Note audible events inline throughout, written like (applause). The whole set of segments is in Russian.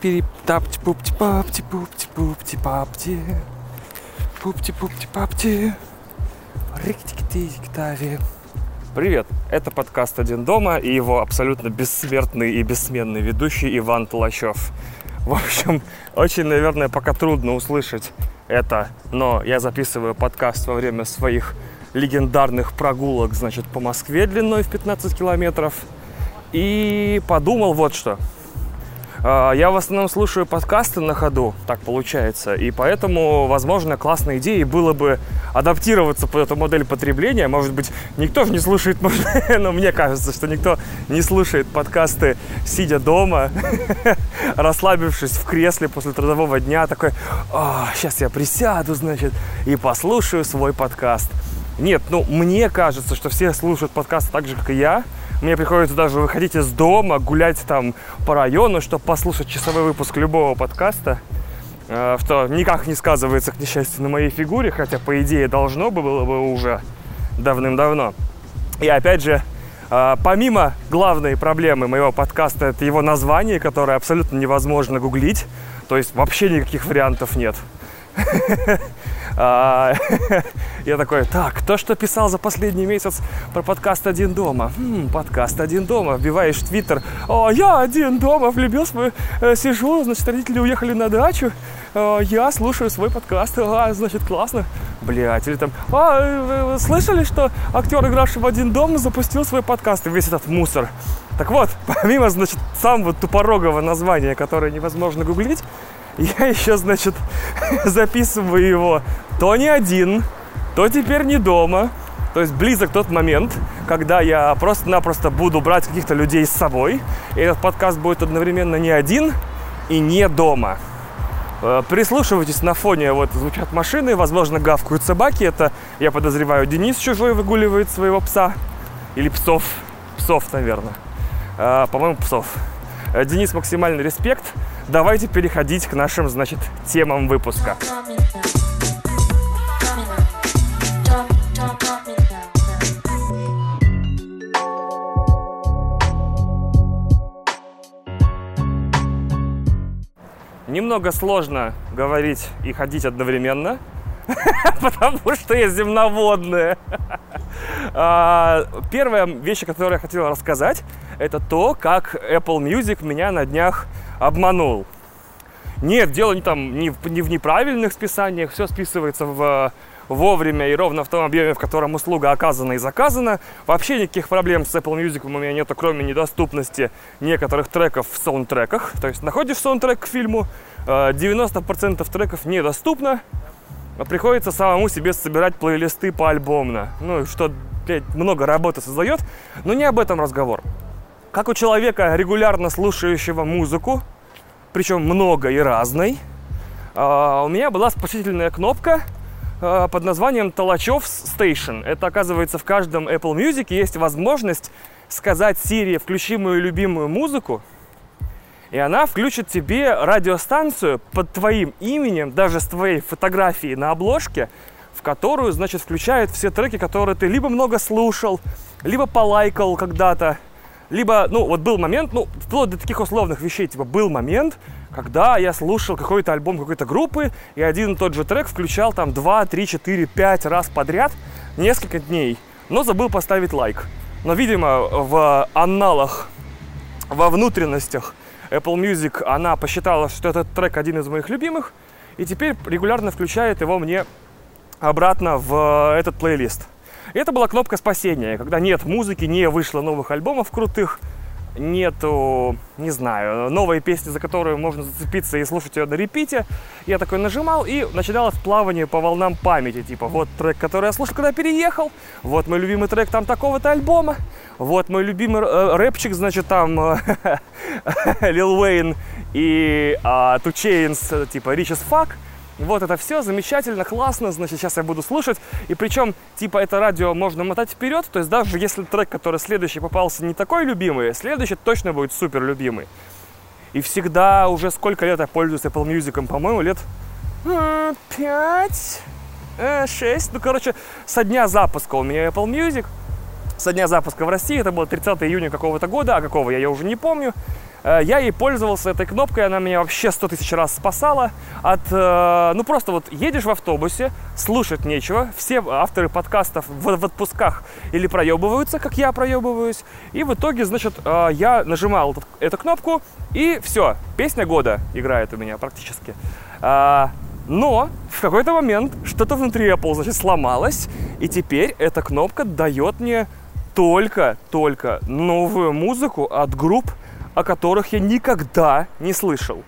пипери тапти пупти папти пупти пупти папти пупти пупти папти тави Привет, это подкаст «Один дома» и его абсолютно бессмертный и бессменный ведущий Иван Толачев. В общем, очень, наверное, пока трудно услышать это, но я записываю подкаст во время своих легендарных прогулок, значит, по Москве длиной в 15 километров. И подумал вот что – я в основном слушаю подкасты на ходу, так получается, и поэтому, возможно, классной идеей было бы адаптироваться под эту модель потребления. Может быть, никто же не слушает, (laughs) но мне кажется, что никто не слушает подкасты, сидя дома, (laughs) расслабившись в кресле после трудового дня, такой, сейчас я присяду, значит, и послушаю свой подкаст. Нет, ну, мне кажется, что все слушают подкасты так же, как и я, мне приходится даже выходить из дома, гулять там по району, чтобы послушать часовой выпуск любого подкаста. Э, что никак не сказывается, к несчастью, на моей фигуре, хотя, по идее, должно было бы уже давным-давно. И опять же, э, помимо главной проблемы моего подкаста, это его название, которое абсолютно невозможно гуглить. То есть вообще никаких вариантов нет. (laughs) А, (laughs) я такой, так, то, что писал за последний месяц про подкаст «Один дома». Хм, подкаст «Один дома». Вбиваешь в Твиттер. О, я один дома, влюбился, э, сижу, значит, родители уехали на дачу. Э, я слушаю свой подкаст. А, значит, классно. Блять, или там, а, вы слышали, что актер, игравший в «Один дом», запустил свой подкаст и весь этот мусор. Так вот, (laughs) помимо, значит, самого тупорогого названия, которое невозможно гуглить, я еще, значит, (laughs) записываю его то не один, то теперь не дома. То есть близок тот момент, когда я просто-напросто буду брать каких-то людей с собой. И этот подкаст будет одновременно не один и не дома. Э, прислушивайтесь на фоне, вот звучат машины, возможно, гавкают собаки. Это, я подозреваю, Денис чужой выгуливает своего пса. Или псов. Псов, наверное. Э, по-моему, псов. Э, Денис, максимальный респект. Давайте переходить к нашим, значит, темам выпуска. Немного сложно говорить и ходить одновременно, (laughs) потому что я земноводная. А, первая вещь, которую я хотел рассказать, это то, как Apple Music меня на днях обманул. Нет, дело не, там, не, в, не в неправильных списаниях, все списывается в вовремя и ровно в том объеме, в котором услуга оказана и заказана. Вообще никаких проблем с Apple Music у меня нету, кроме недоступности некоторых треков в саундтреках. То есть находишь саундтрек к фильму, 90% э, треков недоступно, приходится самому себе собирать плейлисты по альбомно. Ну, что, блядь, много работы создает, но не об этом разговор. Как у человека, регулярно слушающего музыку, причем много и разной, э, у меня была спасительная кнопка – Э, под названием Толачев Station. Это, оказывается, в каждом Apple Music есть возможность сказать Siri, включи мою любимую музыку, и она включит тебе радиостанцию под твоим именем, даже с твоей фотографией на обложке, в которую, значит, включает все треки, которые ты либо много слушал, либо полайкал когда-то, либо, ну, вот был момент, ну, вплоть до таких условных вещей, типа, был момент, когда я слушал какой-то альбом какой-то группы, и один и тот же трек включал там 2, 3, 4, 5 раз подряд, несколько дней, но забыл поставить лайк. Но, видимо, в анналах, во внутренностях Apple Music она посчитала, что этот трек один из моих любимых, и теперь регулярно включает его мне обратно в этот плейлист. Это была кнопка спасения, когда нет музыки, не вышло новых альбомов крутых, нету, не знаю, новой песни, за которую можно зацепиться и слушать ее на репите. Я такой нажимал и начиналось плавание по волнам памяти. Типа, вот трек, который я слушал, когда переехал, вот мой любимый трек там такого-то альбома, вот мой любимый э, рэпчик, значит, там (laughs) Лил Уэйн и э, Two типа Rich as Fuck. Вот это все замечательно, классно, значит, сейчас я буду слушать. И причем, типа, это радио можно мотать вперед, то есть даже если трек, который следующий попался не такой любимый, следующий точно будет супер любимый. И всегда, уже сколько лет я пользуюсь Apple Music, по-моему, лет 5, э, 6, ну, короче, со дня запуска у меня Apple Music, со дня запуска в России, это было 30 июня какого-то года, а какого я, я уже не помню. Э, я ей пользовался этой кнопкой, она меня вообще сто тысяч раз спасала от, э, ну просто вот едешь в автобусе, слушать нечего, все авторы подкастов в, в отпусках или проебываются, как я проебываюсь, и в итоге, значит, э, я нажимал эту кнопку, и все, песня года играет у меня практически. Но в какой-то момент что-то внутри Apple, значит, сломалось, и теперь эта кнопка дает мне только-только новую музыку от групп, о которых я никогда не слышал.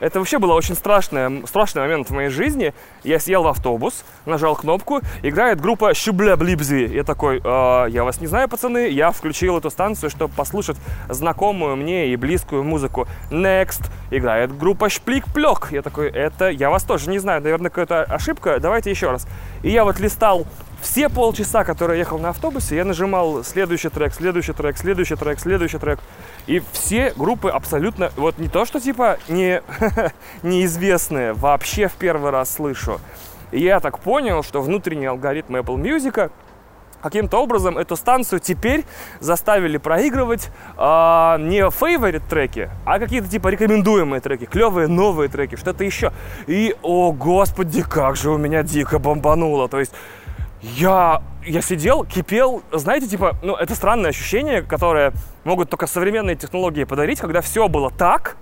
Это вообще был очень страшный, страшный момент в моей жизни. Я сел в автобус, нажал кнопку, играет группа Щубля Блибзи. Я такой, э, я вас не знаю, пацаны, я включил эту станцию, чтобы послушать знакомую мне и близкую музыку. Next играет группа Шплик Плек. Я такой, это я вас тоже не знаю, наверное, какая-то ошибка, давайте еще раз. И я вот листал все полчаса, которые я ехал на автобусе, я нажимал следующий трек, следующий трек, следующий трек, следующий трек. И все группы абсолютно, вот не то, что типа не, (laughs) неизвестные, вообще в первый раз слышу. И я так понял, что внутренний алгоритм Apple Music каким-то образом эту станцию теперь заставили проигрывать э, не фейворит треки, а какие-то типа рекомендуемые треки, клевые новые треки, что-то еще. И, о господи, как же у меня дико бомбануло. То есть я, я сидел, кипел, знаете, типа, ну, это странное ощущение, которое могут только современные технологии подарить, когда все было так,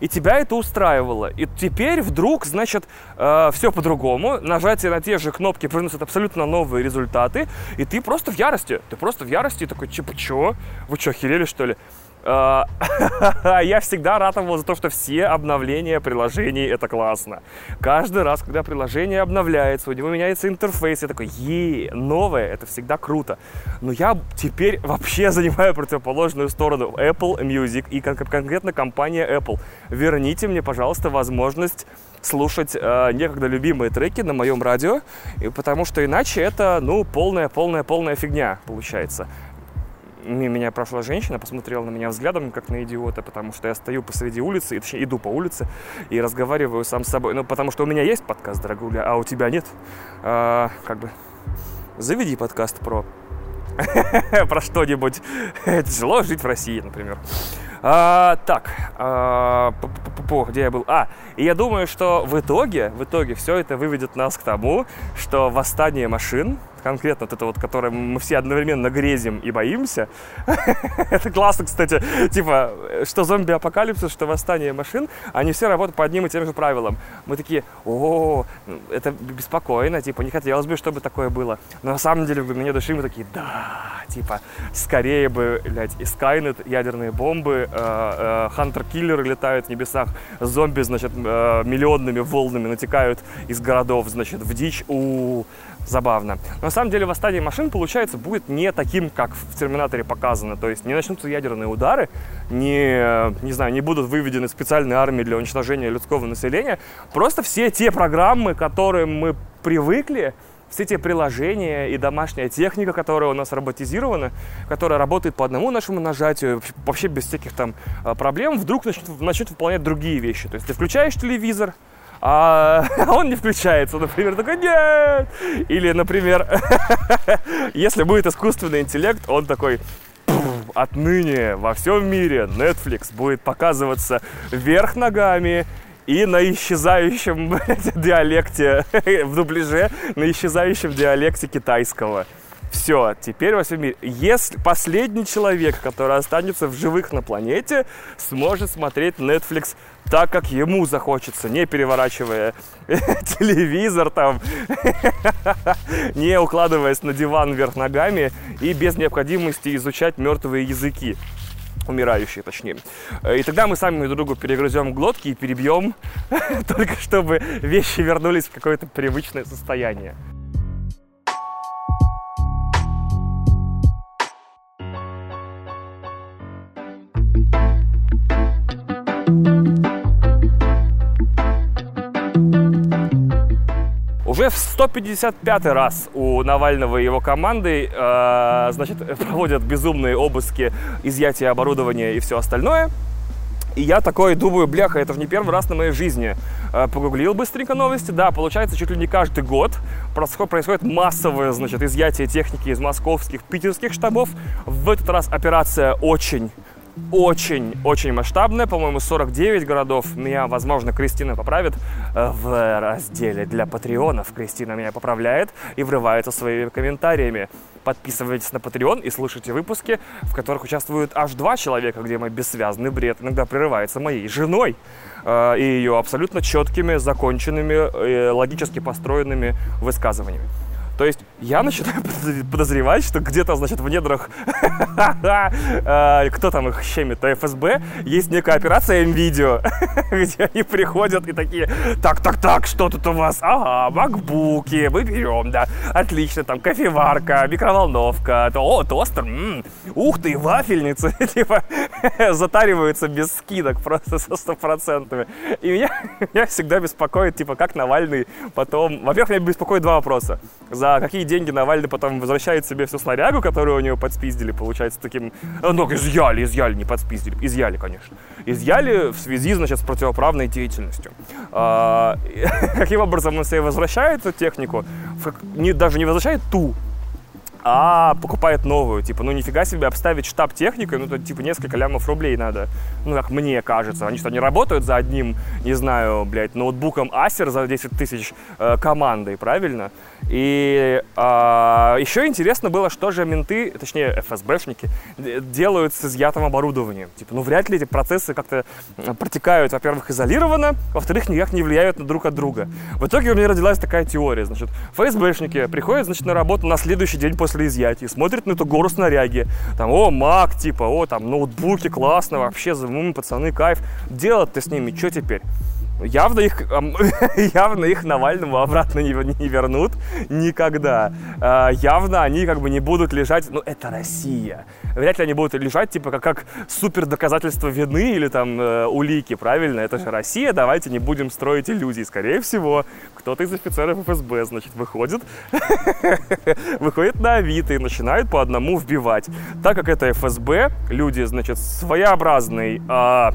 и тебя это устраивало. И теперь вдруг, значит, э, все по-другому. Нажатие на те же кнопки приносит абсолютно новые результаты, и ты просто в ярости. Ты просто в ярости, такой, типа, чё? Вы что, охерели, что ли? А, (laughs) я всегда ратовал за то, что все обновления приложений это классно. Каждый раз, когда приложение обновляется, у него меняется интерфейс, я такой, е, новое, это всегда круто. Но я теперь вообще (laughs) занимаю противоположную сторону Apple Music и конкретно компания Apple. Верните мне, пожалуйста, возможность слушать э, некогда любимые треки на моем радио, потому что иначе это, ну, полная, полная, полная фигня получается меня прошла женщина, посмотрела на меня взглядом, как на идиота, потому что я стою посреди улицы, точнее, иду по улице и разговариваю сам с собой. Ну, потому что у меня есть подкаст, дорогуля, а у тебя нет. А, как бы, заведи подкаст про (laughs) про что-нибудь. Тяжело жить в России, например. А, так, а, где я был? А, и я думаю, что в итоге, в итоге все это выведет нас к тому, что восстание машин, конкретно вот это вот, которое мы все одновременно грезим и боимся. (laughs) это классно, кстати. Типа, что зомби-апокалипсис, что восстание машин, они все работают по одним и тем же правилам. Мы такие, о, это беспокойно, типа, не хотелось бы, чтобы такое было. Но на самом деле в глубине души мы такие, да, типа, скорее бы, блядь, и Skynet, ядерные бомбы, хантер-киллеры летают в небесах, зомби, значит, э, миллионными волнами натекают из городов, значит, в дичь. У, забавно. Но на самом деле восстание машин, получается, будет не таким, как в Терминаторе показано. То есть не начнутся ядерные удары, не, не знаю, не будут выведены специальные армии для уничтожения людского населения. Просто все те программы, к которым мы привыкли, все те приложения и домашняя техника, которая у нас роботизирована, которая работает по одному нашему нажатию, вообще без всяких там а, проблем, вдруг начнет, начнет выполнять другие вещи. То есть ты включаешь телевизор, а (laughs) он не включается, например, такой нет. Или, например, (laughs) если будет искусственный интеллект, он такой отныне во всем мире Netflix будет показываться вверх ногами и на исчезающем (laughs) диалекте, в дубляже, на исчезающем диалекте китайского. Все, теперь во всем мире. Если последний человек, который останется в живых на планете, сможет смотреть Netflix так, как ему захочется, не переворачивая (laughs) телевизор там, (laughs) не укладываясь на диван вверх ногами и без необходимости изучать мертвые языки умирающие, точнее. Э, и тогда мы сами друг другу перегрызем глотки и перебьем, (laughs) только чтобы вещи вернулись в какое-то привычное состояние. Уже в 155 раз у Навального и его команды э, значит, (laughs) проводят безумные обыски, изъятия оборудования и все остальное. И я такой думаю, бляха, это же не первый раз на моей жизни. Э, погуглил быстренько новости. Да, получается, чуть ли не каждый год происходит массовое, значит, изъятие техники из московских, питерских штабов. В этот раз операция очень очень-очень масштабная, по-моему, 49 городов. Меня, возможно, Кристина поправит э, в разделе для патреонов. Кристина меня поправляет и врывается своими комментариями. Подписывайтесь на Patreon и слушайте выпуски, в которых участвуют аж два человека, где мой бессвязный бред иногда прерывается моей женой э, и ее абсолютно четкими, законченными, э, логически построенными высказываниями. То есть я начинаю (laughs) подозревать, что где-то, значит, в недрах, (laughs) э, кто там их щемит, ФСБ, есть некая операция М-видео, (laughs) где они приходят и такие, так, так, так, что тут у вас? Ага, макбуки, мы берем, да, отлично, там кофеварка, микроволновка, о, тостер, ух ты, вафельница, типа, затариваются без скидок просто со стопроцентными. И меня, меня всегда беспокоит, типа, как Навальный потом... Во-первых, меня беспокоит два вопроса. За какие деньги Навальный потом возвращает себе всю снарягу, которую у него подспиздили, получается, таким... Ну, изъяли, изъяли, не подспиздили. Изъяли, конечно. Изъяли в связи, значит, с противоправной деятельностью. А, (laughs) каким образом он себе возвращает эту технику? Не, даже не возвращает ту, а покупает новую. Типа, ну нифига себе обставить штаб техникой, ну, то типа несколько лямов рублей надо. Ну, как мне кажется. Они что, не работают за одним, не знаю, блядь, ноутбуком Acer за 10 тысяч э, командой, правильно? И э, еще интересно было, что же менты, точнее ФСБшники, делают с изъятым оборудованием. Типа, ну вряд ли эти процессы как-то протекают, во-первых, изолированно, во-вторых, никак не влияют на друг от друга. В итоге у меня родилась такая теория. Значит, ФСБшники приходят, значит, на работу на следующий день после изъятия, смотрят на эту гору снаряги. Там, о, Мак, типа, о, там, ноутбуки, классно, вообще, м, пацаны, кайф. Делать-то с ними, что теперь? Явно их, (laughs) явно их Навальному обратно не, не вернут никогда. А, явно они как бы не будут лежать, ну это Россия. Вряд ли они будут лежать типа как, как супер доказательство вины или там э, улики, правильно? Это же Россия, давайте не будем строить иллюзий. Скорее всего, кто-то из офицеров ФСБ, значит, выходит, (laughs) выходит на Авито и начинает по одному вбивать. Так как это ФСБ, люди, значит, своеобразный... Э,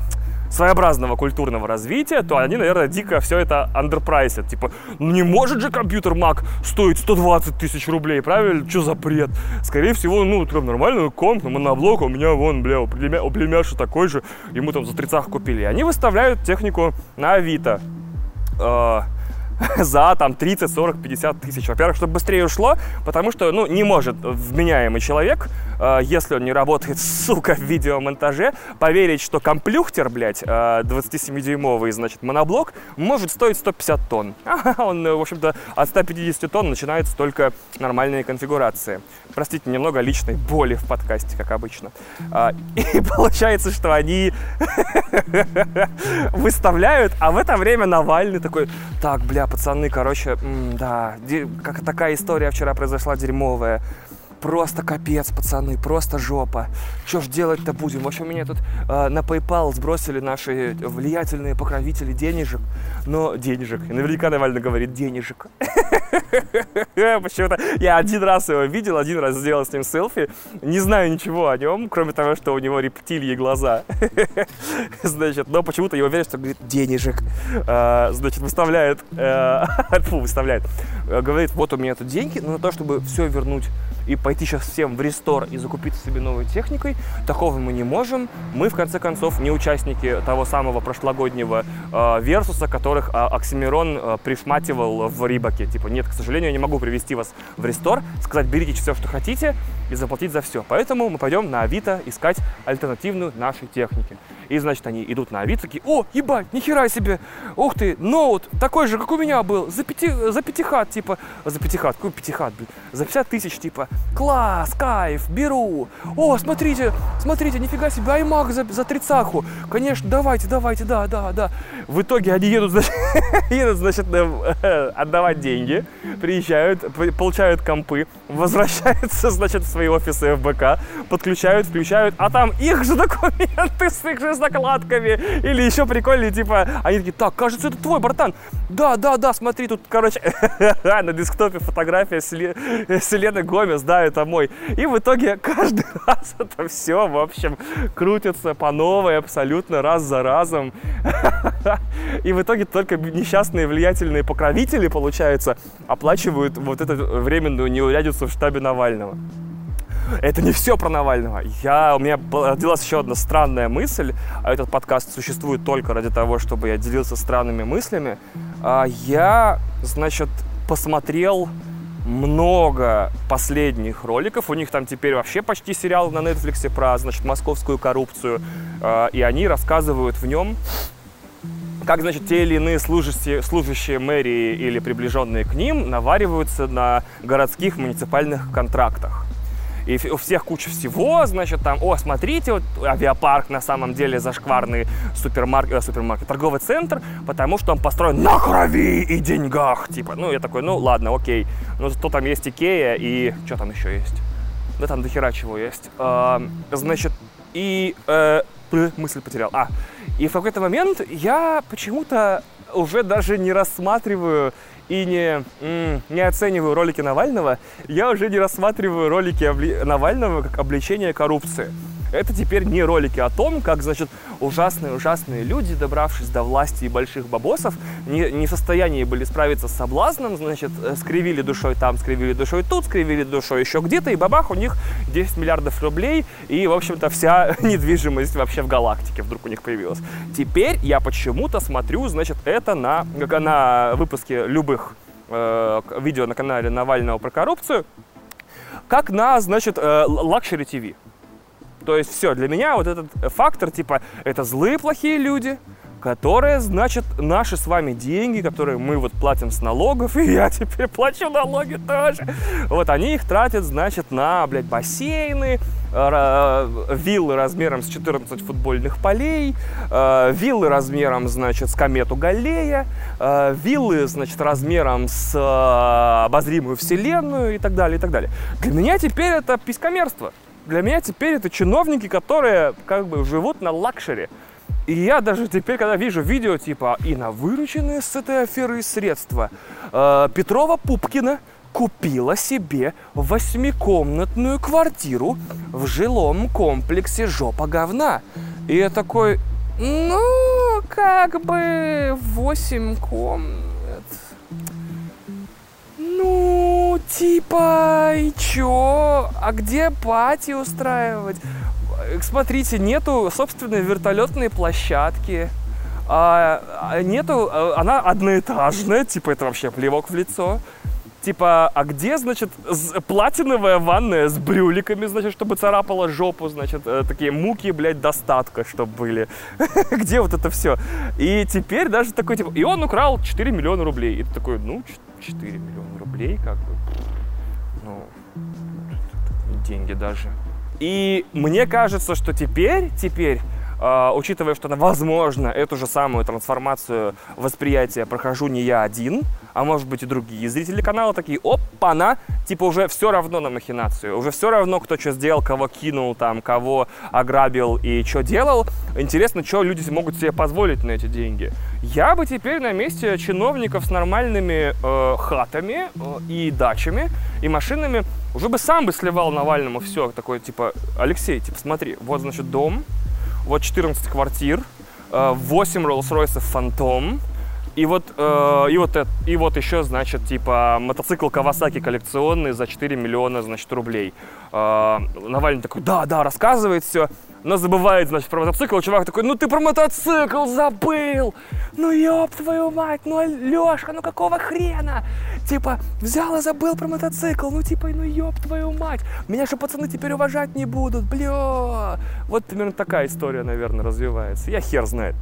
своеобразного культурного развития, то они, наверное, дико все это андерпрайсят. Типа, ну не может же компьютер Mac стоить 120 тысяч рублей, правильно? Что за бред? Скорее всего, ну, прям нормальный комп, моноблок, у меня вон, бля, у, племя, у племяша такой же, ему там за 30 купили. Они выставляют технику на Авито. Э, (laughs) за там 30, 40, 50 тысяч. Во-первых, чтобы быстрее ушло, потому что, ну, не может вменяемый человек, э, если он не работает, (laughs) сука, в видеомонтаже, поверить, что комплюхтер, блядь, э, 27-дюймовый, значит, моноблок, может стоить 150 тонн. (laughs) он, в общем-то, от 150 тонн начинается только нормальные конфигурации. Простите, немного личной боли в подкасте, как обычно. Э, (laughs) и получается, что они (laughs) выставляют, а в это время Навальный такой, так, бля, пацаны, короче, да, как такая история вчера произошла дерьмовая. Просто капец, пацаны, просто жопа. Что ж делать-то будем? В общем, меня тут э, на PayPal сбросили наши влиятельные покровители денежек. Но денежек. Наверняка Навальный говорит денежек. (laughs) Почему-то я один раз его видел, один раз сделал с ним селфи. Не знаю ничего о нем, кроме того, что у него рептилии глаза. (laughs) Значит, но почему-то я уверен, что говорит денежек. А, значит, выставляет, э, (laughs) фу, выставляет. Говорит, вот у меня тут деньги, но на то, чтобы все вернуть и пойти сейчас всем в рестор и закупиться себе новой техникой. Такого мы не можем. Мы, в конце концов, не участники того самого прошлогоднего э, Версуса, которых э, Оксимирон э, пришмативал в Рибаке. Типа, нет, к сожалению, я не могу привести вас в рестор, сказать, берите все, что хотите, и заплатить за все. Поэтому мы пойдем на Авито искать альтернативную нашей технике. И, значит, они идут на Авито, такие, о, ебать, нихера себе, ух ты, ноут, такой же, как у меня был, за, пяти, за пятихат, типа, за пятихат, какой пятихат, блин, за 50 тысяч, типа, класс, кайф, беру, о, смотрите, смотрите, нифига себе, аймак за, за тридцаху, конечно, давайте, давайте, да, да, да. В итоге они едут, значит, (laughs) едут, значит отдавать деньги, приезжают, получают компы, возвращаются, (laughs) значит, в свои офисы ФБК, подключают, включают, а там их же документы с их же с накладками. Или еще прикольнее, типа, они такие, так, кажется, это твой, братан. Да, да, да, смотри, тут, короче, (laughs) на десктопе фотография Селены Гомес, да, это мой. И в итоге каждый (laughs) раз это все, в общем, крутится по новой абсолютно раз за разом. (laughs) И в итоге только несчастные влиятельные покровители, получается, оплачивают вот эту временную неурядицу в штабе Навального. это не все про Навального. Я, у меня родилась еще одна странная мысль, а этот подкаст существует только ради того, чтобы я делился странными мыслями. А, я, значит, посмотрел много последних роликов. У них там теперь вообще почти сериал на Netflix про, значит, московскую коррупцию. А, и они рассказывают в нем как, значит, те или иные служащие, служащие мэрии или приближенные к ним навариваются на городских муниципальных контрактах. И у всех куча всего, значит, там, о, смотрите, вот авиапарк на самом деле зашкварный супермаркет, э, супермаркет, торговый центр, потому что он построен на крови и деньгах, типа. Ну, я такой, ну, ладно, окей. Ну, зато там есть Икея и... Что там еще есть? Да там дохера чего есть. А, значит, и... Э, мысль потерял. А, и в какой-то момент я почему-то уже даже не рассматриваю и не, не оцениваю ролики Навального, я уже не рассматриваю ролики Навального как обличение коррупции. Это теперь не ролики о том, как, значит, ужасные-ужасные люди, добравшись до власти и больших бабосов, не, не в состоянии были справиться с соблазном, значит, э, скривили душой там, скривили душой тут, скривили душой еще где-то, и бабах, у них 10 миллиардов рублей, и, в общем-то, вся (laughs) недвижимость вообще в галактике вдруг у них появилась. Теперь я почему-то смотрю, значит, это на, на выпуске любых э, видео на канале Навального про коррупцию, как на, значит, э, Luxury TV. То есть все, для меня вот этот фактор, типа, это злые, плохие люди, которые, значит, наши с вами деньги, которые мы вот платим с налогов, (laughs) и я теперь плачу налоги тоже. Вот они их тратят, значит, на, блядь, бассейны, виллы размером с 14 футбольных полей, э, виллы размером, значит, с комету Галлея, э, виллы, значит, размером с э, обозримую вселенную и так далее, и так далее. Для меня теперь это писькомерство для меня теперь это чиновники, которые как бы живут на лакшере. И я даже теперь, когда вижу видео типа и на вырученные с этой аферы средства, э, Петрова Пупкина купила себе восьмикомнатную квартиру в жилом комплексе «Жопа говна». И я такой, ну, как бы восемь комнат типа, и чё? А где пати устраивать? Смотрите, нету собственной вертолетной площадки. А, а нету, а, она одноэтажная, типа это вообще плевок в лицо. Типа, а где, значит, платиновая ванная с брюликами, значит, чтобы царапала жопу, значит, э, такие муки, блядь, достатка, чтобы были. (laughs) где вот это все? И теперь даже такой, типа, и он украл 4 миллиона рублей. И такой, ну, 4 миллиона рублей, как бы, ну, деньги даже. И мне кажется, что теперь, теперь учитывая, что, (laughs) возможно, эту же самую трансформацию восприятия прохожу не я один, а может быть и другие зрители канала такие, опа-на, типа уже все равно на махинацию, уже все равно, кто что сделал, кого кинул, там, кого ограбил и что делал. Интересно, что люди могут себе позволить на эти деньги. Я бы теперь на месте чиновников с нормальными э, хатами э, и дачами, и машинами уже бы сам бы сливал Навальному все, такое, типа, Алексей, типа, смотри, вот, значит, дом, вот 14 квартир, 8 э, Rolls-Royce Phantom, и вот, э, и, вот это, и вот еще, значит, типа мотоцикл Кавасаки коллекционный за 4 миллиона, значит, рублей. Э, Навальный такой, да, да, рассказывает все, но забывает, значит, про мотоцикл. Чувак такой, ну ты про мотоцикл забыл! Ну ёб твою мать, ну Лёшка, ну какого хрена? Типа, взял и забыл про мотоцикл, ну типа, ну ёб твою мать! Меня же пацаны теперь уважать не будут, бля! Вот примерно такая история, наверное, развивается. Я хер знает.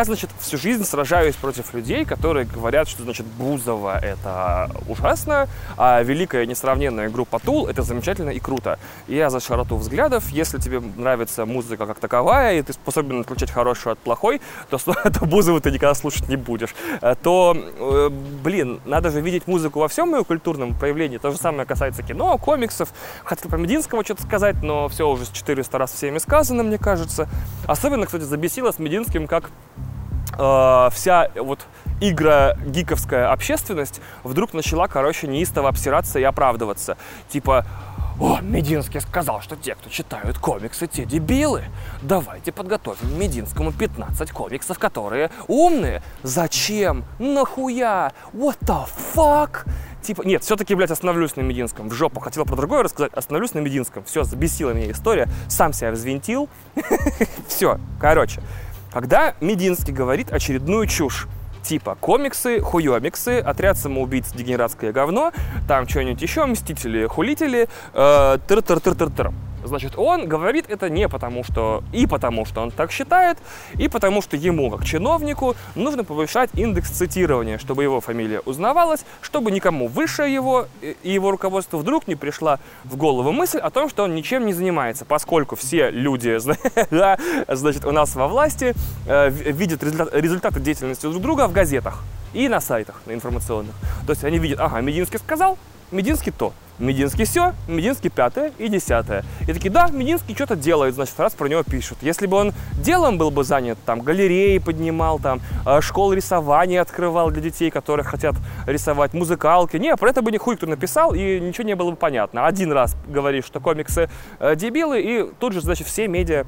Я, значит, всю жизнь сражаюсь против людей, которые говорят, что, значит, Бузова — это ужасно, а великая несравненная группа Тул — это замечательно и круто. И я за широту взглядов. Если тебе нравится музыка как таковая, и ты способен отличать хорошую от плохой, то, (laughs) то Бузову ты никогда слушать не будешь. Э, то, э, блин, надо же видеть музыку во всем ее культурном проявлении. То же самое касается кино, комиксов. Хотел про Мединского что-то сказать, но все уже 400 раз всеми сказано, мне кажется. Особенно, кстати, забесило с Мединским, как э, вся вот игра гиковская общественность вдруг начала, короче, неистово обсираться и оправдываться. Типа, о, Мединский сказал, что те, кто читают комиксы, те дебилы. Давайте подготовим Мединскому 15 комиксов, которые умные. Зачем? Нахуя? What the fuck? Типа, нет, все-таки, блядь, остановлюсь на Мединском. В жопу. Хотела про другое рассказать, остановлюсь на Мединском. Все, забесила меня история. Сам себя взвинтил. (laughs) Все, короче. Когда Мединский говорит очередную чушь, типа комиксы, хуемиксы, отряд самоубийц, дегенератское говно, там что-нибудь еще, мстители, хулители, э, тыр-тыр-тыр-тыр-тыр. Значит, он говорит это не потому, что и потому, что он так считает, и потому, что ему, как чиновнику, нужно повышать индекс цитирования, чтобы его фамилия узнавалась, чтобы никому выше его и его руководству вдруг не пришла в голову мысль о том, что он ничем не занимается, поскольку все люди, (laughs) значит, у нас во власти э, видят результаты деятельности друг друга в газетах и на сайтах на информационных. То есть они видят, ага, Мединский сказал, Мединский то. Мединский все, Мединский пятое и десятое. И такие, да, Мединский что-то делает, значит, раз про него пишут. Если бы он делом был бы занят, там, галереи поднимал, там, э, школы рисования открывал для детей, которые хотят рисовать, музыкалки. Не, про это бы нихуй кто написал, и ничего не было бы понятно. Один раз говоришь, что комиксы э, дебилы, и тут же, значит, все медиа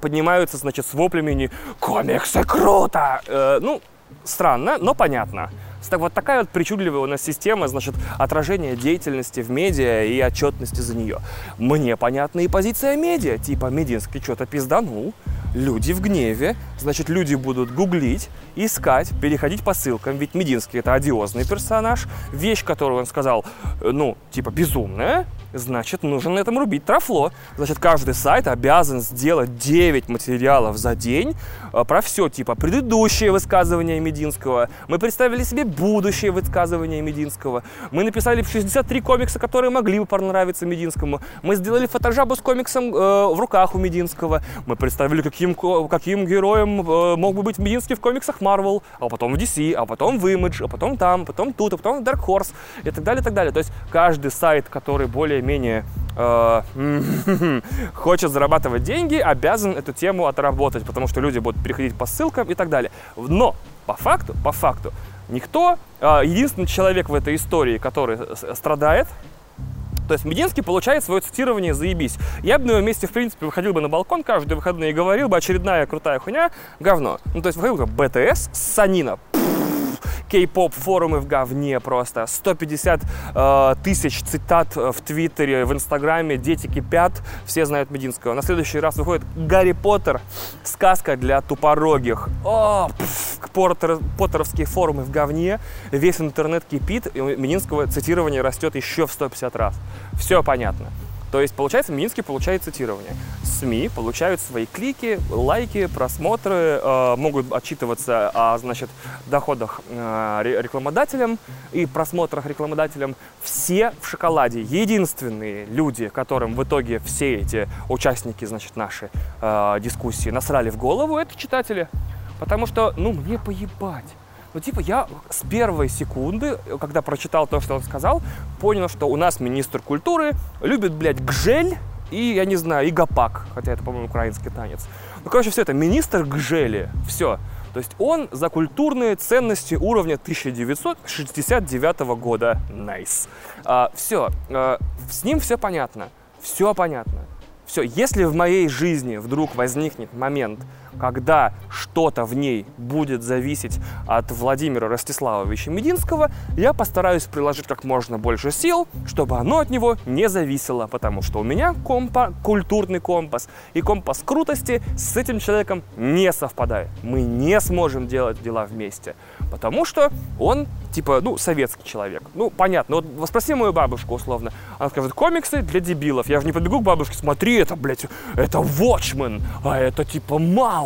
поднимаются, значит, с воплями не «Комиксы круто!» э, Ну, странно, но понятно. Вот такая вот причудливая у нас система, значит, отражения деятельности в медиа и отчетности за нее. Мне понятна и позиция медиа, типа Мединский что-то пизданул, люди в гневе, значит, люди будут гуглить, искать, переходить по ссылкам, ведь Мединский это одиозный персонаж, вещь, которую он сказал, э, ну, типа безумная, значит, нужно на этом рубить трафло. Значит, каждый сайт обязан сделать 9 материалов за день э, про все, типа предыдущее высказывание Мединского, мы представили себе будущее высказывание Мединского, мы написали 63 комикса, которые могли бы понравиться Мединскому, мы сделали фотожабу с комиксом э, в руках у Мединского, мы представили, каким, каким героем э, мог бы быть Мединский в комиксах Marvel, а потом в DC, а потом в Image, а потом там, потом тут, а потом в Dark Horse и так далее, и так далее. То есть каждый сайт, который более-менее э, (laughs) хочет зарабатывать деньги, обязан эту тему отработать, потому что люди будут переходить по ссылкам и так далее. Но по факту, по факту, никто, э, единственный человек в этой истории, который страдает, то есть Мединский получает свое цитирование «заебись». Я бы на его месте, в принципе, выходил бы на балкон каждые выходные и говорил бы очередная крутая хуйня, говно. Ну, то есть выходил бы БТС, Санина, кей-поп форумы в говне просто. 150 э, тысяч цитат в Твиттере, в Инстаграме, дети кипят, все знают Мединского. На следующий раз выходит Гарри Поттер, сказка для тупорогих. О, пф, Поттер, Поттеровские форумы в говне, весь интернет кипит, и Мединского цитирование растет еще в 150 раз. Все понятно. То есть, получается, Минский получает цитирование. СМИ получают свои клики, лайки, просмотры, э, могут отчитываться о, значит, доходах э, рекламодателям и просмотрах рекламодателям. Все в шоколаде. Единственные люди, которым в итоге все эти участники, значит, нашей э, дискуссии насрали в голову, это читатели. Потому что, ну, мне поебать. Ну, типа, я с первой секунды, когда прочитал то, что он сказал, понял, что у нас министр культуры любит, блядь, гжель и, я не знаю, и гопак, хотя это, по-моему, украинский танец. Ну, короче, все это, министр гжели, все. То есть он за культурные ценности уровня 1969 года. Найс. Nice. А, все, а, с ним все понятно. Все понятно. Все, если в моей жизни вдруг возникнет момент, когда что-то в ней будет зависеть от Владимира Ростиславовича Мединского, я постараюсь приложить как можно больше сил, чтобы оно от него не зависело, потому что у меня компа, культурный компас и компас крутости с этим человеком не совпадает. Мы не сможем делать дела вместе, потому что он типа, ну, советский человек. Ну, понятно. Вот спроси мою бабушку, условно. Она скажет, комиксы для дебилов. Я же не побегу к бабушке, смотри, это, блядь, это Watchmen, а это типа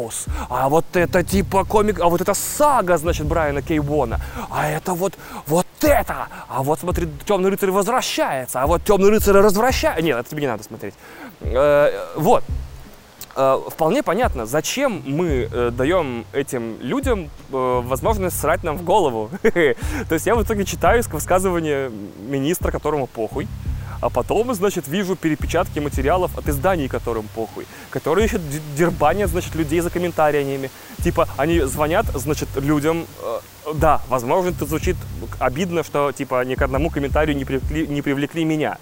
Маус, а вот это типа комик, а вот это сага, значит, Брайана Кейбона, а это вот, вот это, а вот смотри, Темный рыцарь возвращается, а вот Темный рыцарь развращается. Нет, это тебе не надо смотреть. Э, вот. Э, вполне понятно, зачем мы э, даем этим людям возможность срать нам в голову. (laughs) То есть я в итоге читаю высказывание министра, которому похуй, а потом, значит, вижу перепечатки материалов от изданий, которым похуй, которые еще дербанят, значит, людей за комментариями. Типа, они звонят, значит, людям, э, да, возможно, это звучит обидно, что, типа, ни к одному комментарию не привлекли, не привлекли меня.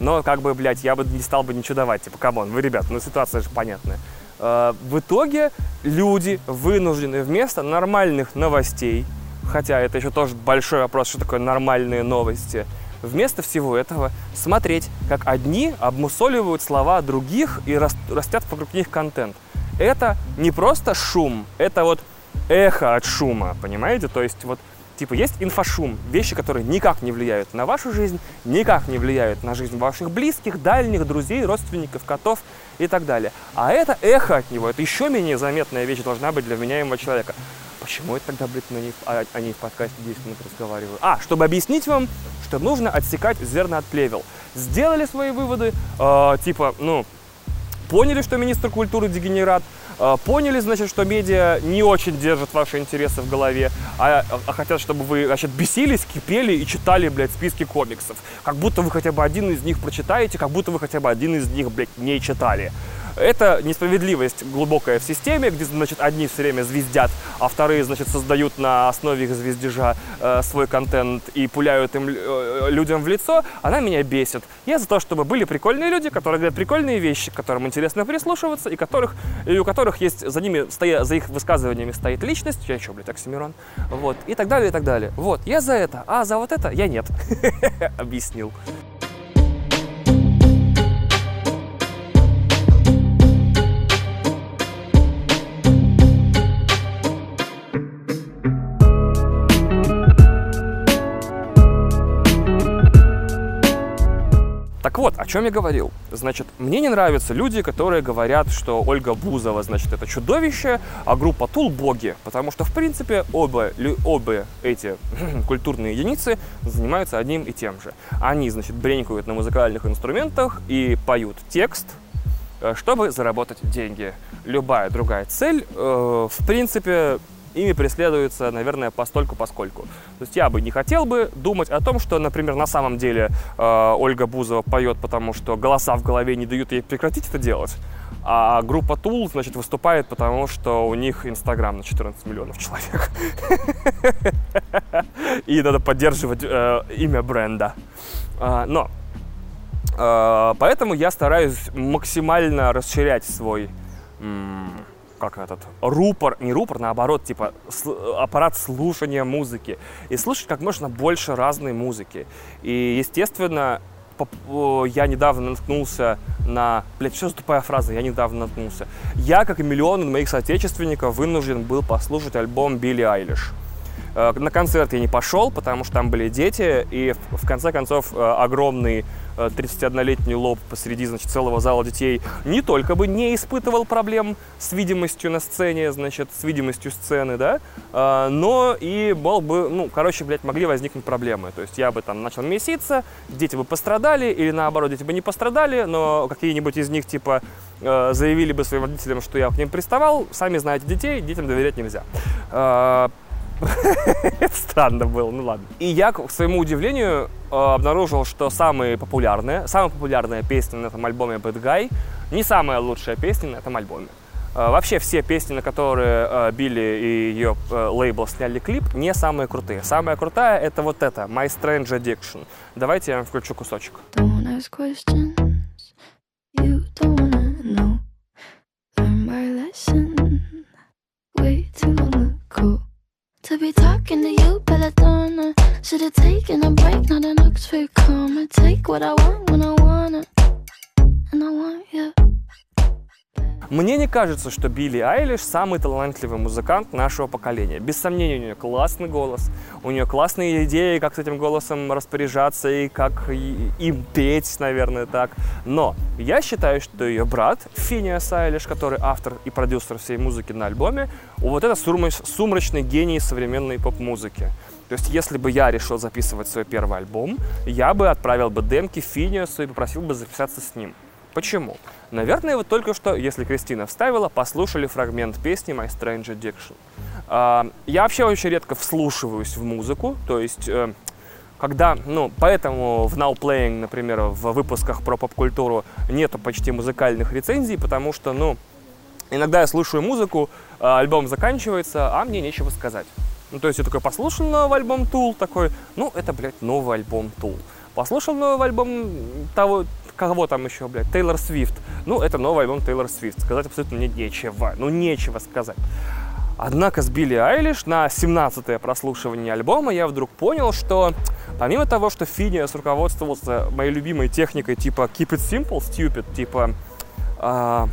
Но, как бы, блядь, я бы не стал бы ничего давать. Типа, come on, вы, ребят, ну ситуация же понятная. Э, в итоге люди вынуждены вместо нормальных новостей, хотя это еще тоже большой вопрос, что такое нормальные новости, вместо всего этого смотреть, как одни обмусоливают слова других и растят вокруг них контент. Это не просто шум, это вот эхо от шума, понимаете? То есть вот Типа есть инфошум, вещи, которые никак не влияют на вашу жизнь, никак не влияют на жизнь ваших близких, дальних, друзей, родственников, котов и так далее. А это эхо от него, это еще менее заметная вещь должна быть для вменяемого человека. Почему я тогда, блядь, а, они в подкасте 10 минут разговариваю? А, чтобы объяснить вам, что нужно отсекать зерна от плевел. Сделали свои выводы, э, типа, ну, поняли, что министр культуры дегенерат, а, поняли, значит, что медиа не очень держат ваши интересы в голове, а, а хотят, чтобы вы, значит, бесились, кипели и читали, блядь, списки комиксов. Как будто вы хотя бы один из них прочитаете, как будто вы хотя бы один из них, блядь, не читали. Это несправедливость глубокая в системе, где, значит, одни все время звездят, а вторые, значит, создают на основе их звездежа э, свой контент и пуляют им э, людям в лицо. Она меня бесит. Я за то, чтобы были прикольные люди, которые говорят прикольные вещи, которым интересно прислушиваться, и, которых, и у которых есть за ними, стоя, за их высказываниями стоит личность. Я еще, блядь, Оксимирон. Вот. И так далее, и так далее. Вот. Я за это. А за вот это я нет. (laughs) Объяснил. Так вот, о чем я говорил. Значит, мне не нравятся люди, которые говорят, что Ольга Бузова, значит, это чудовище, а группа Тул боги. Потому что, в принципе, оба, оба эти (clears throat) культурные единицы занимаются одним и тем же. Они, значит, бренькают на музыкальных инструментах и поют текст, э, чтобы заработать деньги. Любая другая цель, э, в принципе, ими преследуется, наверное, постольку поскольку. То есть я бы не хотел бы думать о том, что, например, на самом деле э, Ольга Бузова поет, потому что голоса в голове не дают ей прекратить это делать, а группа Тул, значит, выступает, потому что у них Инстаграм на 14 миллионов человек. (laughs) И надо поддерживать э, имя бренда. А, но э, поэтому я стараюсь максимально расширять свой как этот, рупор, не рупор, наоборот, типа аппарат слушания музыки. И слушать как можно больше разной музыки. И, естественно, я недавно наткнулся на... Блядь, что за тупая фраза? Я недавно наткнулся. Я, как и миллионы моих соотечественников, вынужден был послушать альбом Билли Айлиш. Э, на концерт я не пошел, потому что там были дети, и в конце концов э, огромный 31-летний э, лоб посреди значит, целого зала детей не только бы не испытывал проблем с видимостью на сцене, значит, с видимостью сцены, да, но и был бы, ну, короче, блядь, могли возникнуть проблемы. То есть я бы там начал меситься, дети бы пострадали, или наоборот, дети бы не пострадали, но какие-нибудь из них, типа, заявили бы своим родителям, что я к ним приставал. Сами знаете детей, детям доверять нельзя. (laughs) Странно было, ну ладно. И я, к своему удивлению, э, обнаружил, что самые популярные, самая популярная песня на этом альбоме Bad Guy не самая лучшая песня на этом альбоме. Э, вообще все песни, на которые э, Билли и ее лейбл сняли клип, не самые крутые. Самая крутая это вот это, My Strange Addiction. Давайте я вам включу кусочек. Don't too long. To be talking to you, Belladonna. Should've taken a break, not an Oxford comma. Take what I want when I want it. And I want you. Мне не кажется, что Билли Айлиш самый талантливый музыкант нашего поколения. Без сомнения, у нее классный голос, у нее классные идеи, как с этим голосом распоряжаться и как им петь, наверное, так. Но я считаю, что ее брат Финиас Айлиш, который автор и продюсер всей музыки на альбоме, вот это сумрачный гений современной поп-музыки. То есть, если бы я решил записывать свой первый альбом, я бы отправил бы демки Финиасу и попросил бы записаться с ним. Почему? Наверное, вы только что, если Кристина вставила, послушали фрагмент песни My Strange Addiction. А, я вообще очень редко вслушиваюсь в музыку, то есть э, когда, ну, поэтому в Now Playing, например, в выпусках про поп-культуру нету почти музыкальных рецензий, потому что, ну, иногда я слушаю музыку, а альбом заканчивается, а мне нечего сказать. Ну, то есть я такой послушал новый альбом Tool, такой, ну, это, блядь, новый альбом Tool. Послушал новый альбом того, кого там еще, блядь, Тейлор Свифт. Ну, это новый альбом Тейлор Свифт. Сказать абсолютно мне нечего. Ну, нечего сказать. Однако с Билли Айлиш на 17-е прослушивание альбома я вдруг понял, что помимо того, что Финиас руководствовался моей любимой техникой типа keep it simple, stupid, типа э,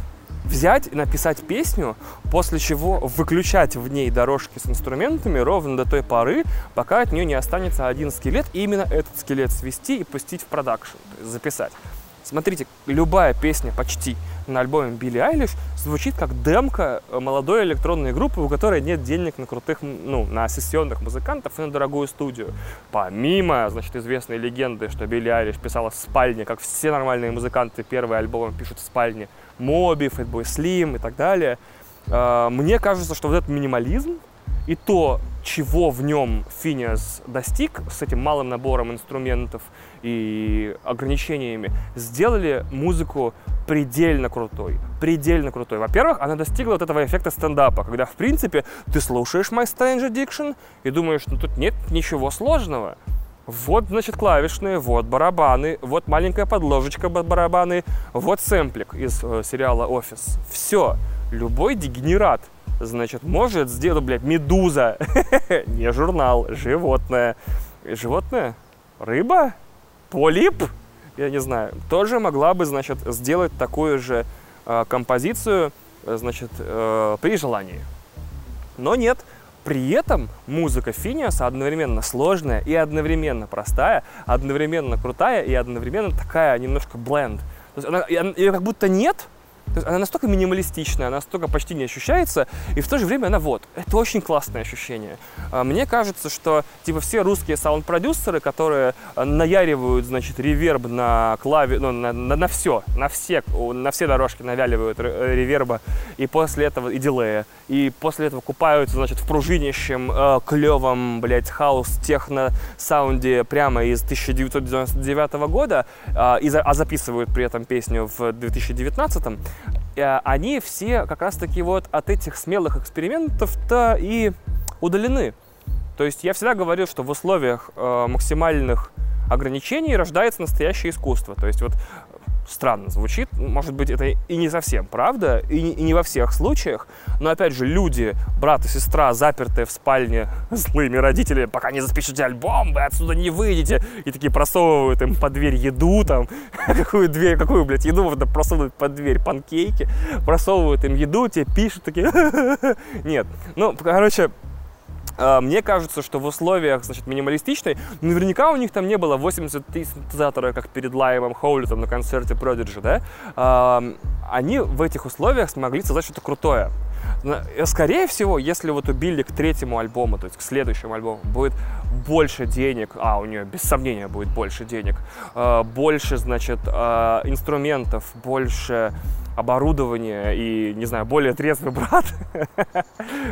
взять и написать песню, после чего выключать в ней дорожки с инструментами ровно до той поры, пока от нее не останется один скелет, и именно этот скелет свести и пустить в продакшн, записать. Смотрите, любая песня почти на альбоме Билли Айлиш звучит как демка молодой электронной группы, у которой нет денег на крутых, ну, на сессионных музыкантов и на дорогую студию. Помимо, значит, известной легенды, что Билли Айлиш писала в спальне, как все нормальные музыканты первые альбомы пишут в спальне, Моби, Fatboy Slim и так далее, а, мне кажется, что вот этот минимализм, и то, чего в нем Финиас достиг с этим малым набором инструментов и ограничениями, сделали музыку предельно крутой. Предельно крутой. Во-первых, она достигла вот этого эффекта стендапа, когда, в принципе, ты слушаешь My Strange Addiction и думаешь, ну тут нет ничего сложного. Вот, значит, клавишные, вот барабаны, вот маленькая подложечка барабаны, вот сэмплик из э, сериала «Офис». Все. Любой дегенерат значит, может сделать, блядь, медуза. (laughs) Не журнал, животное. Животное? Рыба? Полип? Я не знаю. Тоже могла бы, значит, сделать такую же э, композицию, значит, э, при желании. Но нет. При этом музыка Финиаса одновременно сложная и одновременно простая, одновременно крутая и одновременно такая немножко бленд. То есть она, ее как будто нет, то есть она настолько минималистичная, она настолько почти не ощущается, и в то же время она вот. Это очень классное ощущение. А, мне кажется, что типа все русские саунд-продюсеры, которые а, наяривают, значит, реверб на клаве, ну, на, на, на все, на все, на все дорожки навяливают э, реверба, и после этого и дилея, и после этого купаются, значит, в пружинищем, э, клевом, блядь, хаус техно саунде прямо из 1999 года, э, и а записывают при этом песню в 2019 Э, они все как раз-таки вот от этих смелых экспериментов-то и удалены. То есть я всегда говорил, что в условиях э, максимальных ограничений рождается настоящее искусство. То есть вот странно звучит, может быть, это и не совсем правда, и не, и не во всех случаях, но, опять же, люди, брат и сестра, запертые в спальне злыми родителями, пока не запишете альбом, вы отсюда не выйдете, и такие просовывают им под дверь еду, там, (laughs) какую дверь, какую, блядь, еду можно просовывать под дверь, панкейки, просовывают им еду, тебе пишут такие, (laughs) нет, ну, короче, мне кажется, что в условиях, значит, минималистичной, наверняка у них там не было 80 тысяч синтезатора, как перед Лаймом Хоулитом на концерте Prodigy, да? А, они в этих условиях смогли создать что-то крутое. Э, скорее всего, если вот у Билли к третьему альбому, то есть к следующему альбому, будет больше денег, а у нее без сомнения будет больше денег, а, больше, значит, инструментов, больше оборудование и, не знаю, более трезвый (laughs) брат,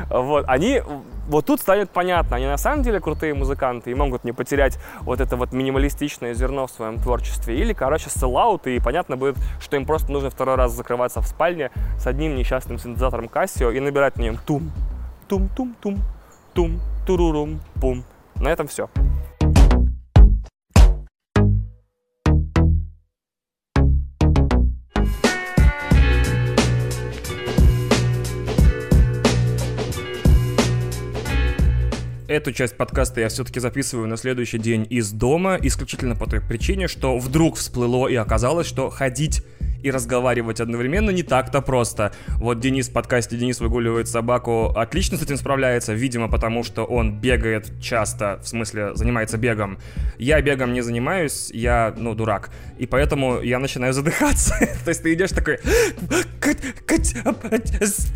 вот, они, вот тут станет понятно, они на самом деле крутые музыканты и могут не потерять вот это вот минималистичное зерно в своем творчестве, или, короче, селлаут, и понятно будет, что им просто нужно второй раз закрываться в спальне с одним несчастным синтезатором Casio и набирать на нем тум, тум-тум-тум, тум, турурум, пум. На этом все. Эту часть подкаста я все-таки записываю на следующий день из дома, исключительно по той причине, что вдруг всплыло и оказалось, что ходить и разговаривать одновременно не так-то просто. Вот Денис в подкасте «Денис выгуливает собаку» отлично с этим справляется, видимо, потому что он бегает часто, в смысле, занимается бегом. Я бегом не занимаюсь, я, ну, дурак. И поэтому я начинаю задыхаться. (laughs) То есть ты идешь такой...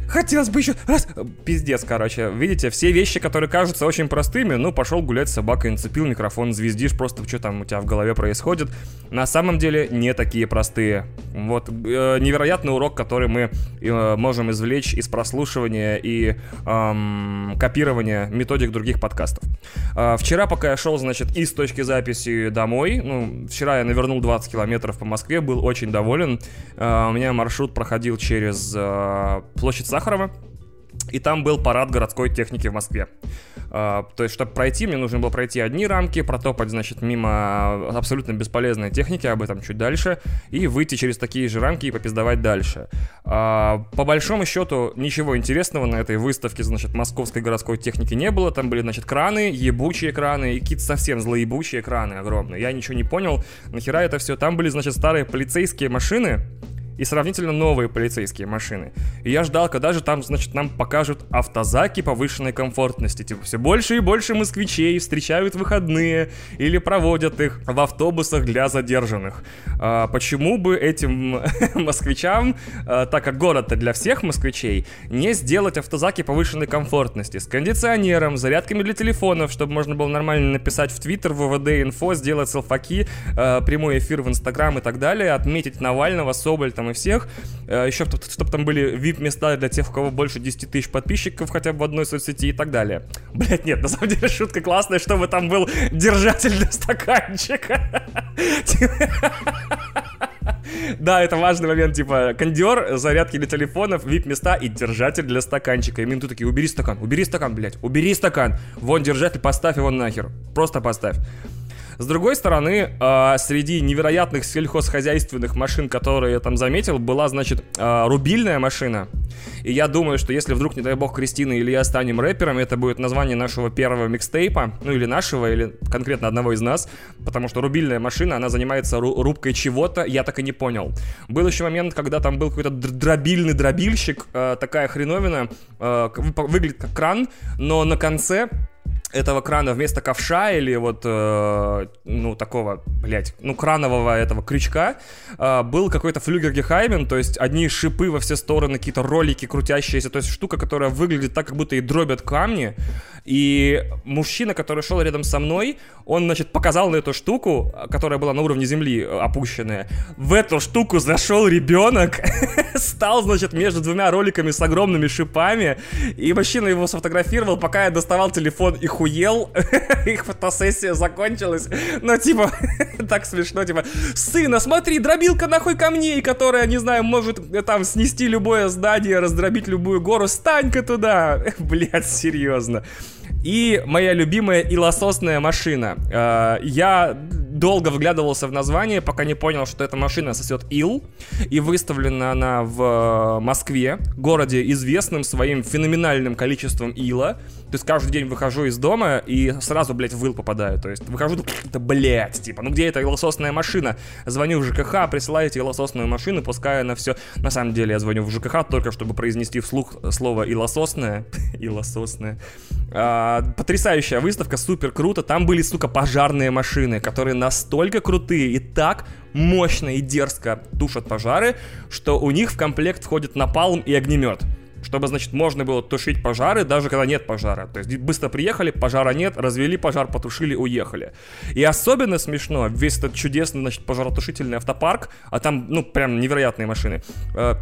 Хотелось бы еще раз... Пиздец, короче. Видите, все вещи, которые кажутся очень простыми, ну, пошел гулять с собакой, нацепил микрофон, звездишь, просто что там у тебя в голове происходит. На самом деле не такие простые. Вот э, невероятный урок, который мы э, можем извлечь из прослушивания и эм, копирования методик других подкастов. Э, вчера, пока я шел, значит, из точки записи домой, ну, вчера я навернул 20 километров по Москве, был очень доволен. Э, у меня маршрут проходил через э, площадь Сахарова, и там был парад городской техники в Москве. Uh, то есть, чтобы пройти, мне нужно было пройти одни рамки, протопать, значит, мимо абсолютно бесполезной техники, об этом чуть дальше, и выйти через такие же рамки и попиздовать дальше. Uh, по большому счету, ничего интересного на этой выставке, значит, московской городской техники не было. Там были, значит, краны, ебучие краны и какие-то совсем злоебучие краны огромные. Я ничего не понял, нахера это все. Там были, значит, старые полицейские машины, и сравнительно новые полицейские машины. И я ждал, когда же там, значит, нам покажут автозаки повышенной комфортности. Типа все больше и больше москвичей встречают выходные или проводят их в автобусах для задержанных. А, почему бы этим (laughs) москвичам, а, так как город-то для всех москвичей, не сделать автозаки повышенной комфортности с кондиционером, зарядками для телефонов, чтобы можно было нормально написать в Твиттер, в ВВД инфо, сделать селфаки, а, прямой эфир в Инстаграм и так далее, отметить Навального, Соболь, там, там и всех. Э, Еще, чтобы там были VIP-места для тех, у кого больше 10 тысяч подписчиков хотя бы в одной соцсети и так далее. (laughs) Блять, нет, на самом деле шутка классная, чтобы там был держатель для стаканчика. (laughs) Да, это важный момент, типа, кондер, зарядки для телефонов, вип-места и держатель для стаканчика. И минуты такие, убери стакан, убери стакан, блядь, убери стакан. Вон держатель, поставь его нахер. Просто поставь. С другой стороны, э, среди невероятных сельхозхозяйственных машин, которые я там заметил, была, значит, э, рубильная машина. И я думаю, что если вдруг, не дай бог, Кристина или я станем рэпером, это будет название нашего первого микстейпа, ну или нашего, или конкретно одного из нас, потому что рубильная машина, она занимается ру- рубкой чего-то, я так и не понял. Был еще момент, когда там был какой-то дробильный дробильщик, э, такая хреновина, выглядит как кран, но на конце этого крана вместо ковша или вот, э, ну, такого, блядь, ну, кранового этого крючка э, был какой-то флюгергехаймен, то есть одни шипы во все стороны, какие-то ролики крутящиеся, то есть штука, которая выглядит так, как будто и дробят камни, и мужчина, который шел рядом со мной, он, значит, показал на эту штуку, которая была на уровне земли э, опущенная. В эту штуку зашел ребенок, (laughs) стал, значит, между двумя роликами с огромными шипами, и мужчина его сфотографировал, пока я доставал телефон и хуел. (laughs) Их фотосессия закончилась. Но, типа, (laughs) так смешно, типа, сына, смотри, дробилка нахуй камней, которая, не знаю, может э, там снести любое здание, раздробить любую гору. Стань-ка туда. (laughs) Блять, серьезно. И моя любимая илососная машина. Э, я долго вглядывался в название, пока не понял, что эта машина сосет ил. И выставлена она в Москве, городе известным своим феноменальным количеством ила. То есть каждый день выхожу из дома и сразу, блядь, в ил попадаю. То есть выхожу, да, блядь, типа, ну где эта илососная машина? Звоню в ЖКХ, присылаете илососную машину, пускай она все... На самом деле я звоню в ЖКХ только, чтобы произнести вслух слово илососная. (laughs) Илососная. А, потрясающая выставка, супер круто. Там были, сука, пожарные машины, которые настолько крутые и так мощно и дерзко тушат пожары, что у них в комплект входит напалм и огнемет чтобы, значит, можно было тушить пожары, даже когда нет пожара. То есть быстро приехали, пожара нет, развели пожар, потушили, уехали. И особенно смешно, весь этот чудесный, значит, пожаротушительный автопарк, а там, ну, прям невероятные машины, э,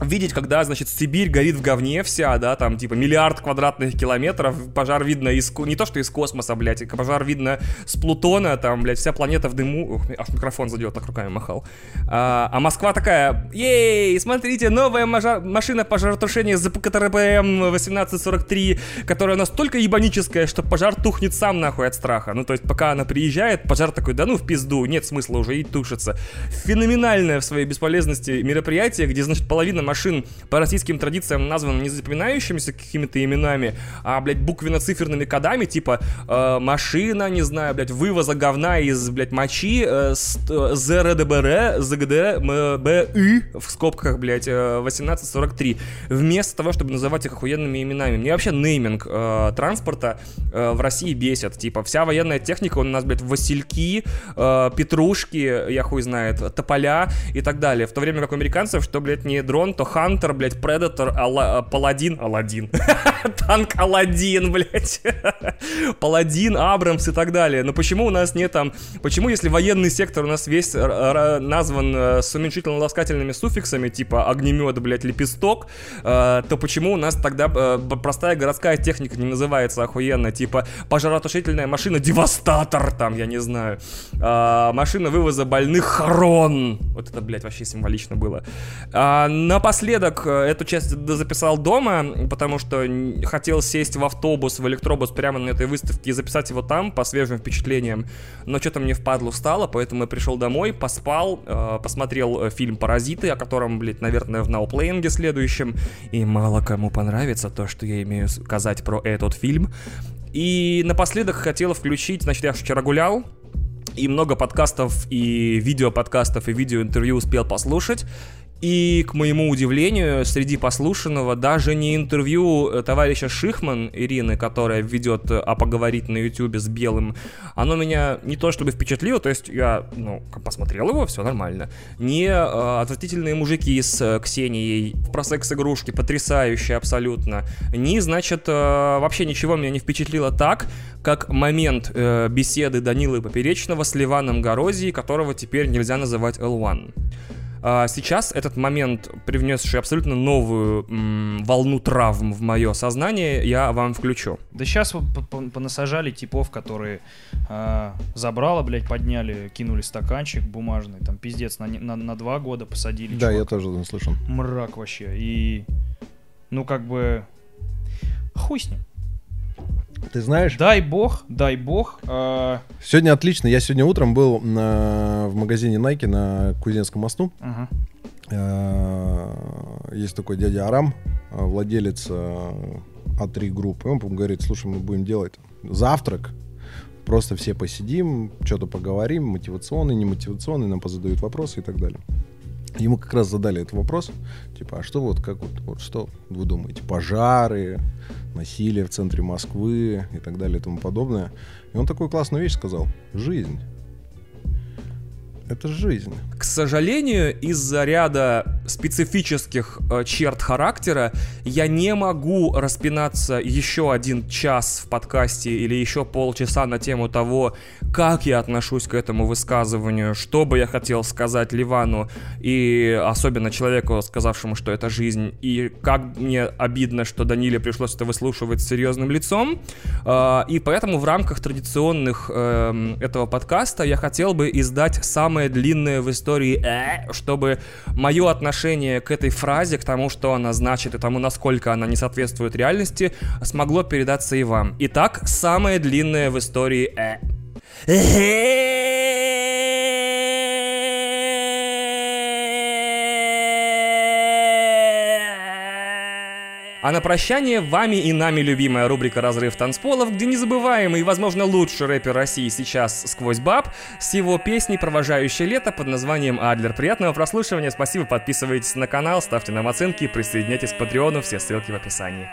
видеть, когда, значит, Сибирь горит в говне вся, да, там, типа, миллиард квадратных километров, пожар видно из, не то что из космоса, блядь, пожар видно с Плутона, там, блядь, вся планета в дыму, Ух, аж микрофон задел, так руками махал. А, а Москва такая, ей, смотрите, новая мажа- машина пожаротушения ЗПКТРПМ 1843, которая настолько ебаническая, что пожар тухнет сам нахуй от страха. Ну, то есть, пока она приезжает, пожар такой, да ну в пизду, нет смысла уже и тушиться. Феноменальное в своей бесполезности мероприятие, где, значит, половина машин по российским традициям назван не запоминающимися какими-то именами, а, блядь, буквенно-циферными кодами, типа э, машина, не знаю, блядь, вывоза говна из, блядь, мочи, э, ЗРДБР, ЗГД, МБИ, в скобках, блядь, 1843, э, вместо того, чтобы называть их охуенными именами. Мне вообще нейминг э, транспорта э, в России бесит. Типа, вся военная техника у нас, блядь, Васильки, э, Петрушки, я хуй знает, Тополя и так далее. В то время как у американцев, что, блядь, не дрон, то Хантер, блядь, Предатор, Алла, э, Паладин, Аладдин, (laughs) танк Аладдин, блядь, (laughs) Паладин, Абрамс и так далее. Но почему у нас нет там, почему если военный сектор у нас весь назван э, с уменьшительно-ласкательными суффиксами, типа огнемет, блядь, лепесток, э, то почему у нас тогда простая городская техника не называется охуенно, типа пожаротушительная машина Девастатор, там, я не знаю, машина вывоза больных Харон, вот это, блядь, вообще символично было. А, напоследок э, эту часть записал дома, потому что хотел сесть в автобус, в электробус прямо на этой выставке и записать его там по свежим впечатлениям, но что-то мне впадло стало, поэтому я пришел домой, поспал, э, посмотрел э, фильм «Паразиты», о котором, блядь, наверное, в науплеинге следующем, и мало кому понравится то, что я имею сказать про этот фильм. И напоследок хотел включить, значит, я вчера гулял, и много подкастов, и видео подкастов, и видео интервью успел послушать. И, к моему удивлению, среди послушанного даже не интервью э, товарища Шихман Ирины, которая ведет э, «А поговорить» на ютюбе с Белым, оно меня не то чтобы впечатлило, то есть я, ну, посмотрел его, все нормально. Не э, отвратительные мужики с э, Ксенией про секс-игрушки, потрясающие абсолютно. Ни, значит, э, вообще ничего меня не впечатлило так, как момент э, беседы Данилы Поперечного с Ливаном Горозией, которого теперь нельзя называть L1. А, сейчас этот момент, привнесший абсолютно новую м, волну травм в мое сознание, я вам включу. Да сейчас вот понасажали типов, которые э, забрало, блядь, подняли, кинули стаканчик бумажный, там пиздец, на, на, на два года посадили. Да, чувака. я тоже наслышан. Мрак вообще. И, ну, как бы, хуй с ним. Ты знаешь? Дай бог, дай бог. Э... Сегодня отлично. Я сегодня утром был на, в магазине Nike на Кузнецком мосту. Ага. Э, есть такой дядя Арам, э, владелец э, А3 группы. Он говорит, слушай, мы будем делать завтрак. Просто все посидим, что-то поговорим, мотивационный, немотивационный, нам позадают вопросы и так далее. Ему как раз задали этот вопрос, типа, а что вот, как вот, вот что вы думаете, пожары, насилие в центре Москвы и так далее и тому подобное. И он такую классную вещь сказал. Жизнь. Это жизнь. К сожалению, из-за ряда специфических э, черт характера я не могу распинаться еще один час в подкасте или еще полчаса на тему того, как я отношусь к этому высказыванию, что бы я хотел сказать Ливану и особенно человеку, сказавшему, что это жизнь, и как мне обидно, что Даниле пришлось это выслушивать с серьезным лицом. Э, и поэтому в рамках традиционных э, этого подкаста я хотел бы издать самое самое длинное в истории «э», чтобы мое отношение к этой фразе, к тому, что она значит, и тому, насколько она не соответствует реальности, смогло передаться и вам. Итак, самое длинное в истории «э». А на прощание вами и нами любимая рубрика «Разрыв танцполов», где незабываемый и, возможно, лучший рэпер России сейчас «Сквозь баб» с его песней «Провожающее лето» под названием «Адлер». Приятного прослушивания, спасибо, подписывайтесь на канал, ставьте нам оценки, присоединяйтесь к Патреону, все ссылки в описании.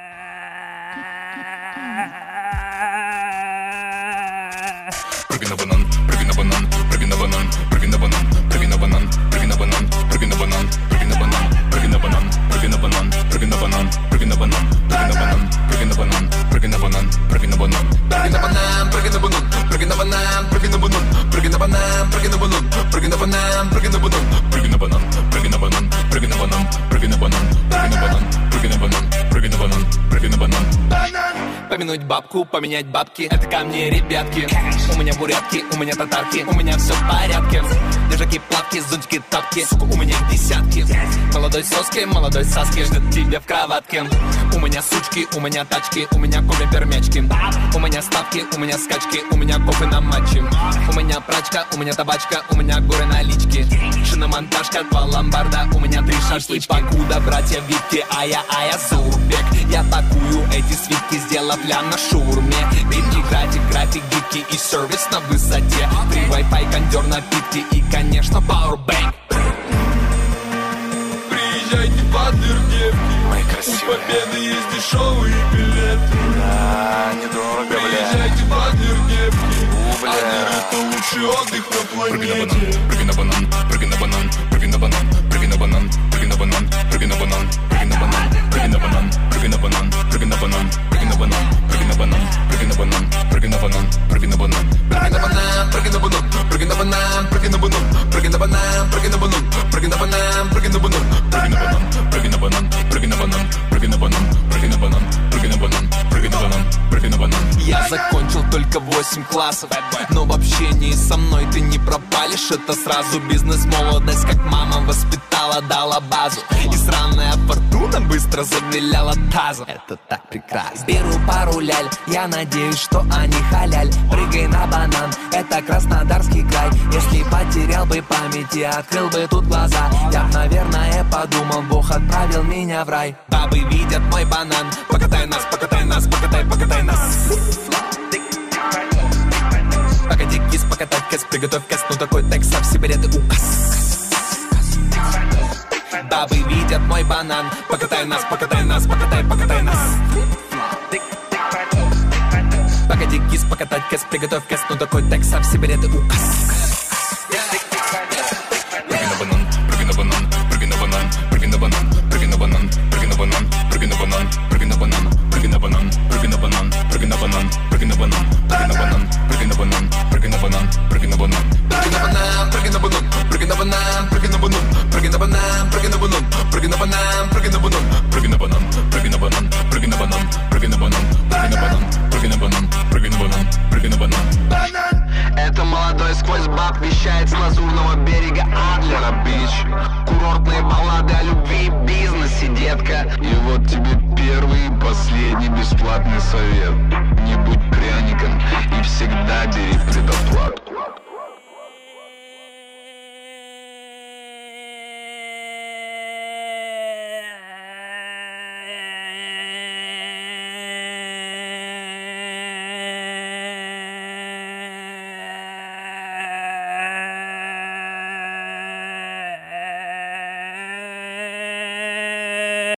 Банан, прыгай на банан, прыгай на банан, прыгай на банан, прыгай на банан, прыгай на банан, прыгай на банан, прыгай на банан, прыгай на банан, прыгай на банан, прыгай на банан, прыгай на банан, прыгай на банан, прыгай на банан, прыгай на банан, прыгай на банан, прыгай на банан, прыгай на банан, банан. Помянуть бабку, поменять бабки Это ко мне, ребятки У меня бурятки, у меня татарки У меня все в порядке Лежаки, плавки, зонтики, тапки Сука, у меня десятки Молодой соски, молодой саски Ждет тебя в кроватке У меня сучки, у меня тачки У меня кофе пермячки У меня ставки, у меня скачки У меня кофе на матче У меня прачки тачка, у меня табачка, у меня горы налички Шиномонтажка, два ломбарда, у меня три шашлычки Покуда, братья Витки, а я, а я Зурбек Я такую эти свитки, сделав ля на шурме. Битки, график, график, гибкий и сервис на высоте. Три Wi-Fi, кондер, напитки и, конечно, Powerbank Приезжайте под Ирдевки У Победы есть дешевые билеты. Да, недорого, бля. Приезжайте под Ирдевки Адыр это лучший отдых на планете Прыгай на банан, прыгай на банан, прыгай на банан, прыгай на банан, прыгай на банан, прыгай на банан, прыгай на банан, прыгай на банан, прыгай на банан, прыгай на банан, прыгай на банан, прыгай на банан, прыгай на банан, прыгай на банан, прыгай на банан. Прыгай на банан, прыгай на банан, прыгай на банан, прыгай на банан, прыгай на банан, прыгай на банан, прыгай на банан, прыгай на банан, Прыгай на банан, прыгай на банан, прыгай на банан, прыгай на банан, прыгай на банан, прыгай на банан, прыгай на банан, прыгай на банан. Я закончил только 8 классов Но в общении со мной ты не пропалишь Это сразу бизнес-молодость Как мама воспитала, дала базу И сраная фортуна быстро завиляла тазом Это так прекрасно Беру пару ляль, я надеюсь, что они халяль. Прыгай на банан, это Краснодарский край. Если потерял бы память и открыл бы тут глаза. Я б, наверное, подумал, Бог отправил меня в рай. Бабы видят мой банан. Покатай нас, покатай нас, покатай, покатай нас. Погоди, кис, покатать кэс, приготовь кэс Ну такой текст, сам себе это указ Бабы видят мой банан. Покатай нас, покатай нас, покатай, покатай нас кэс, приготовь кэс Ну такой текст, сам себе это указ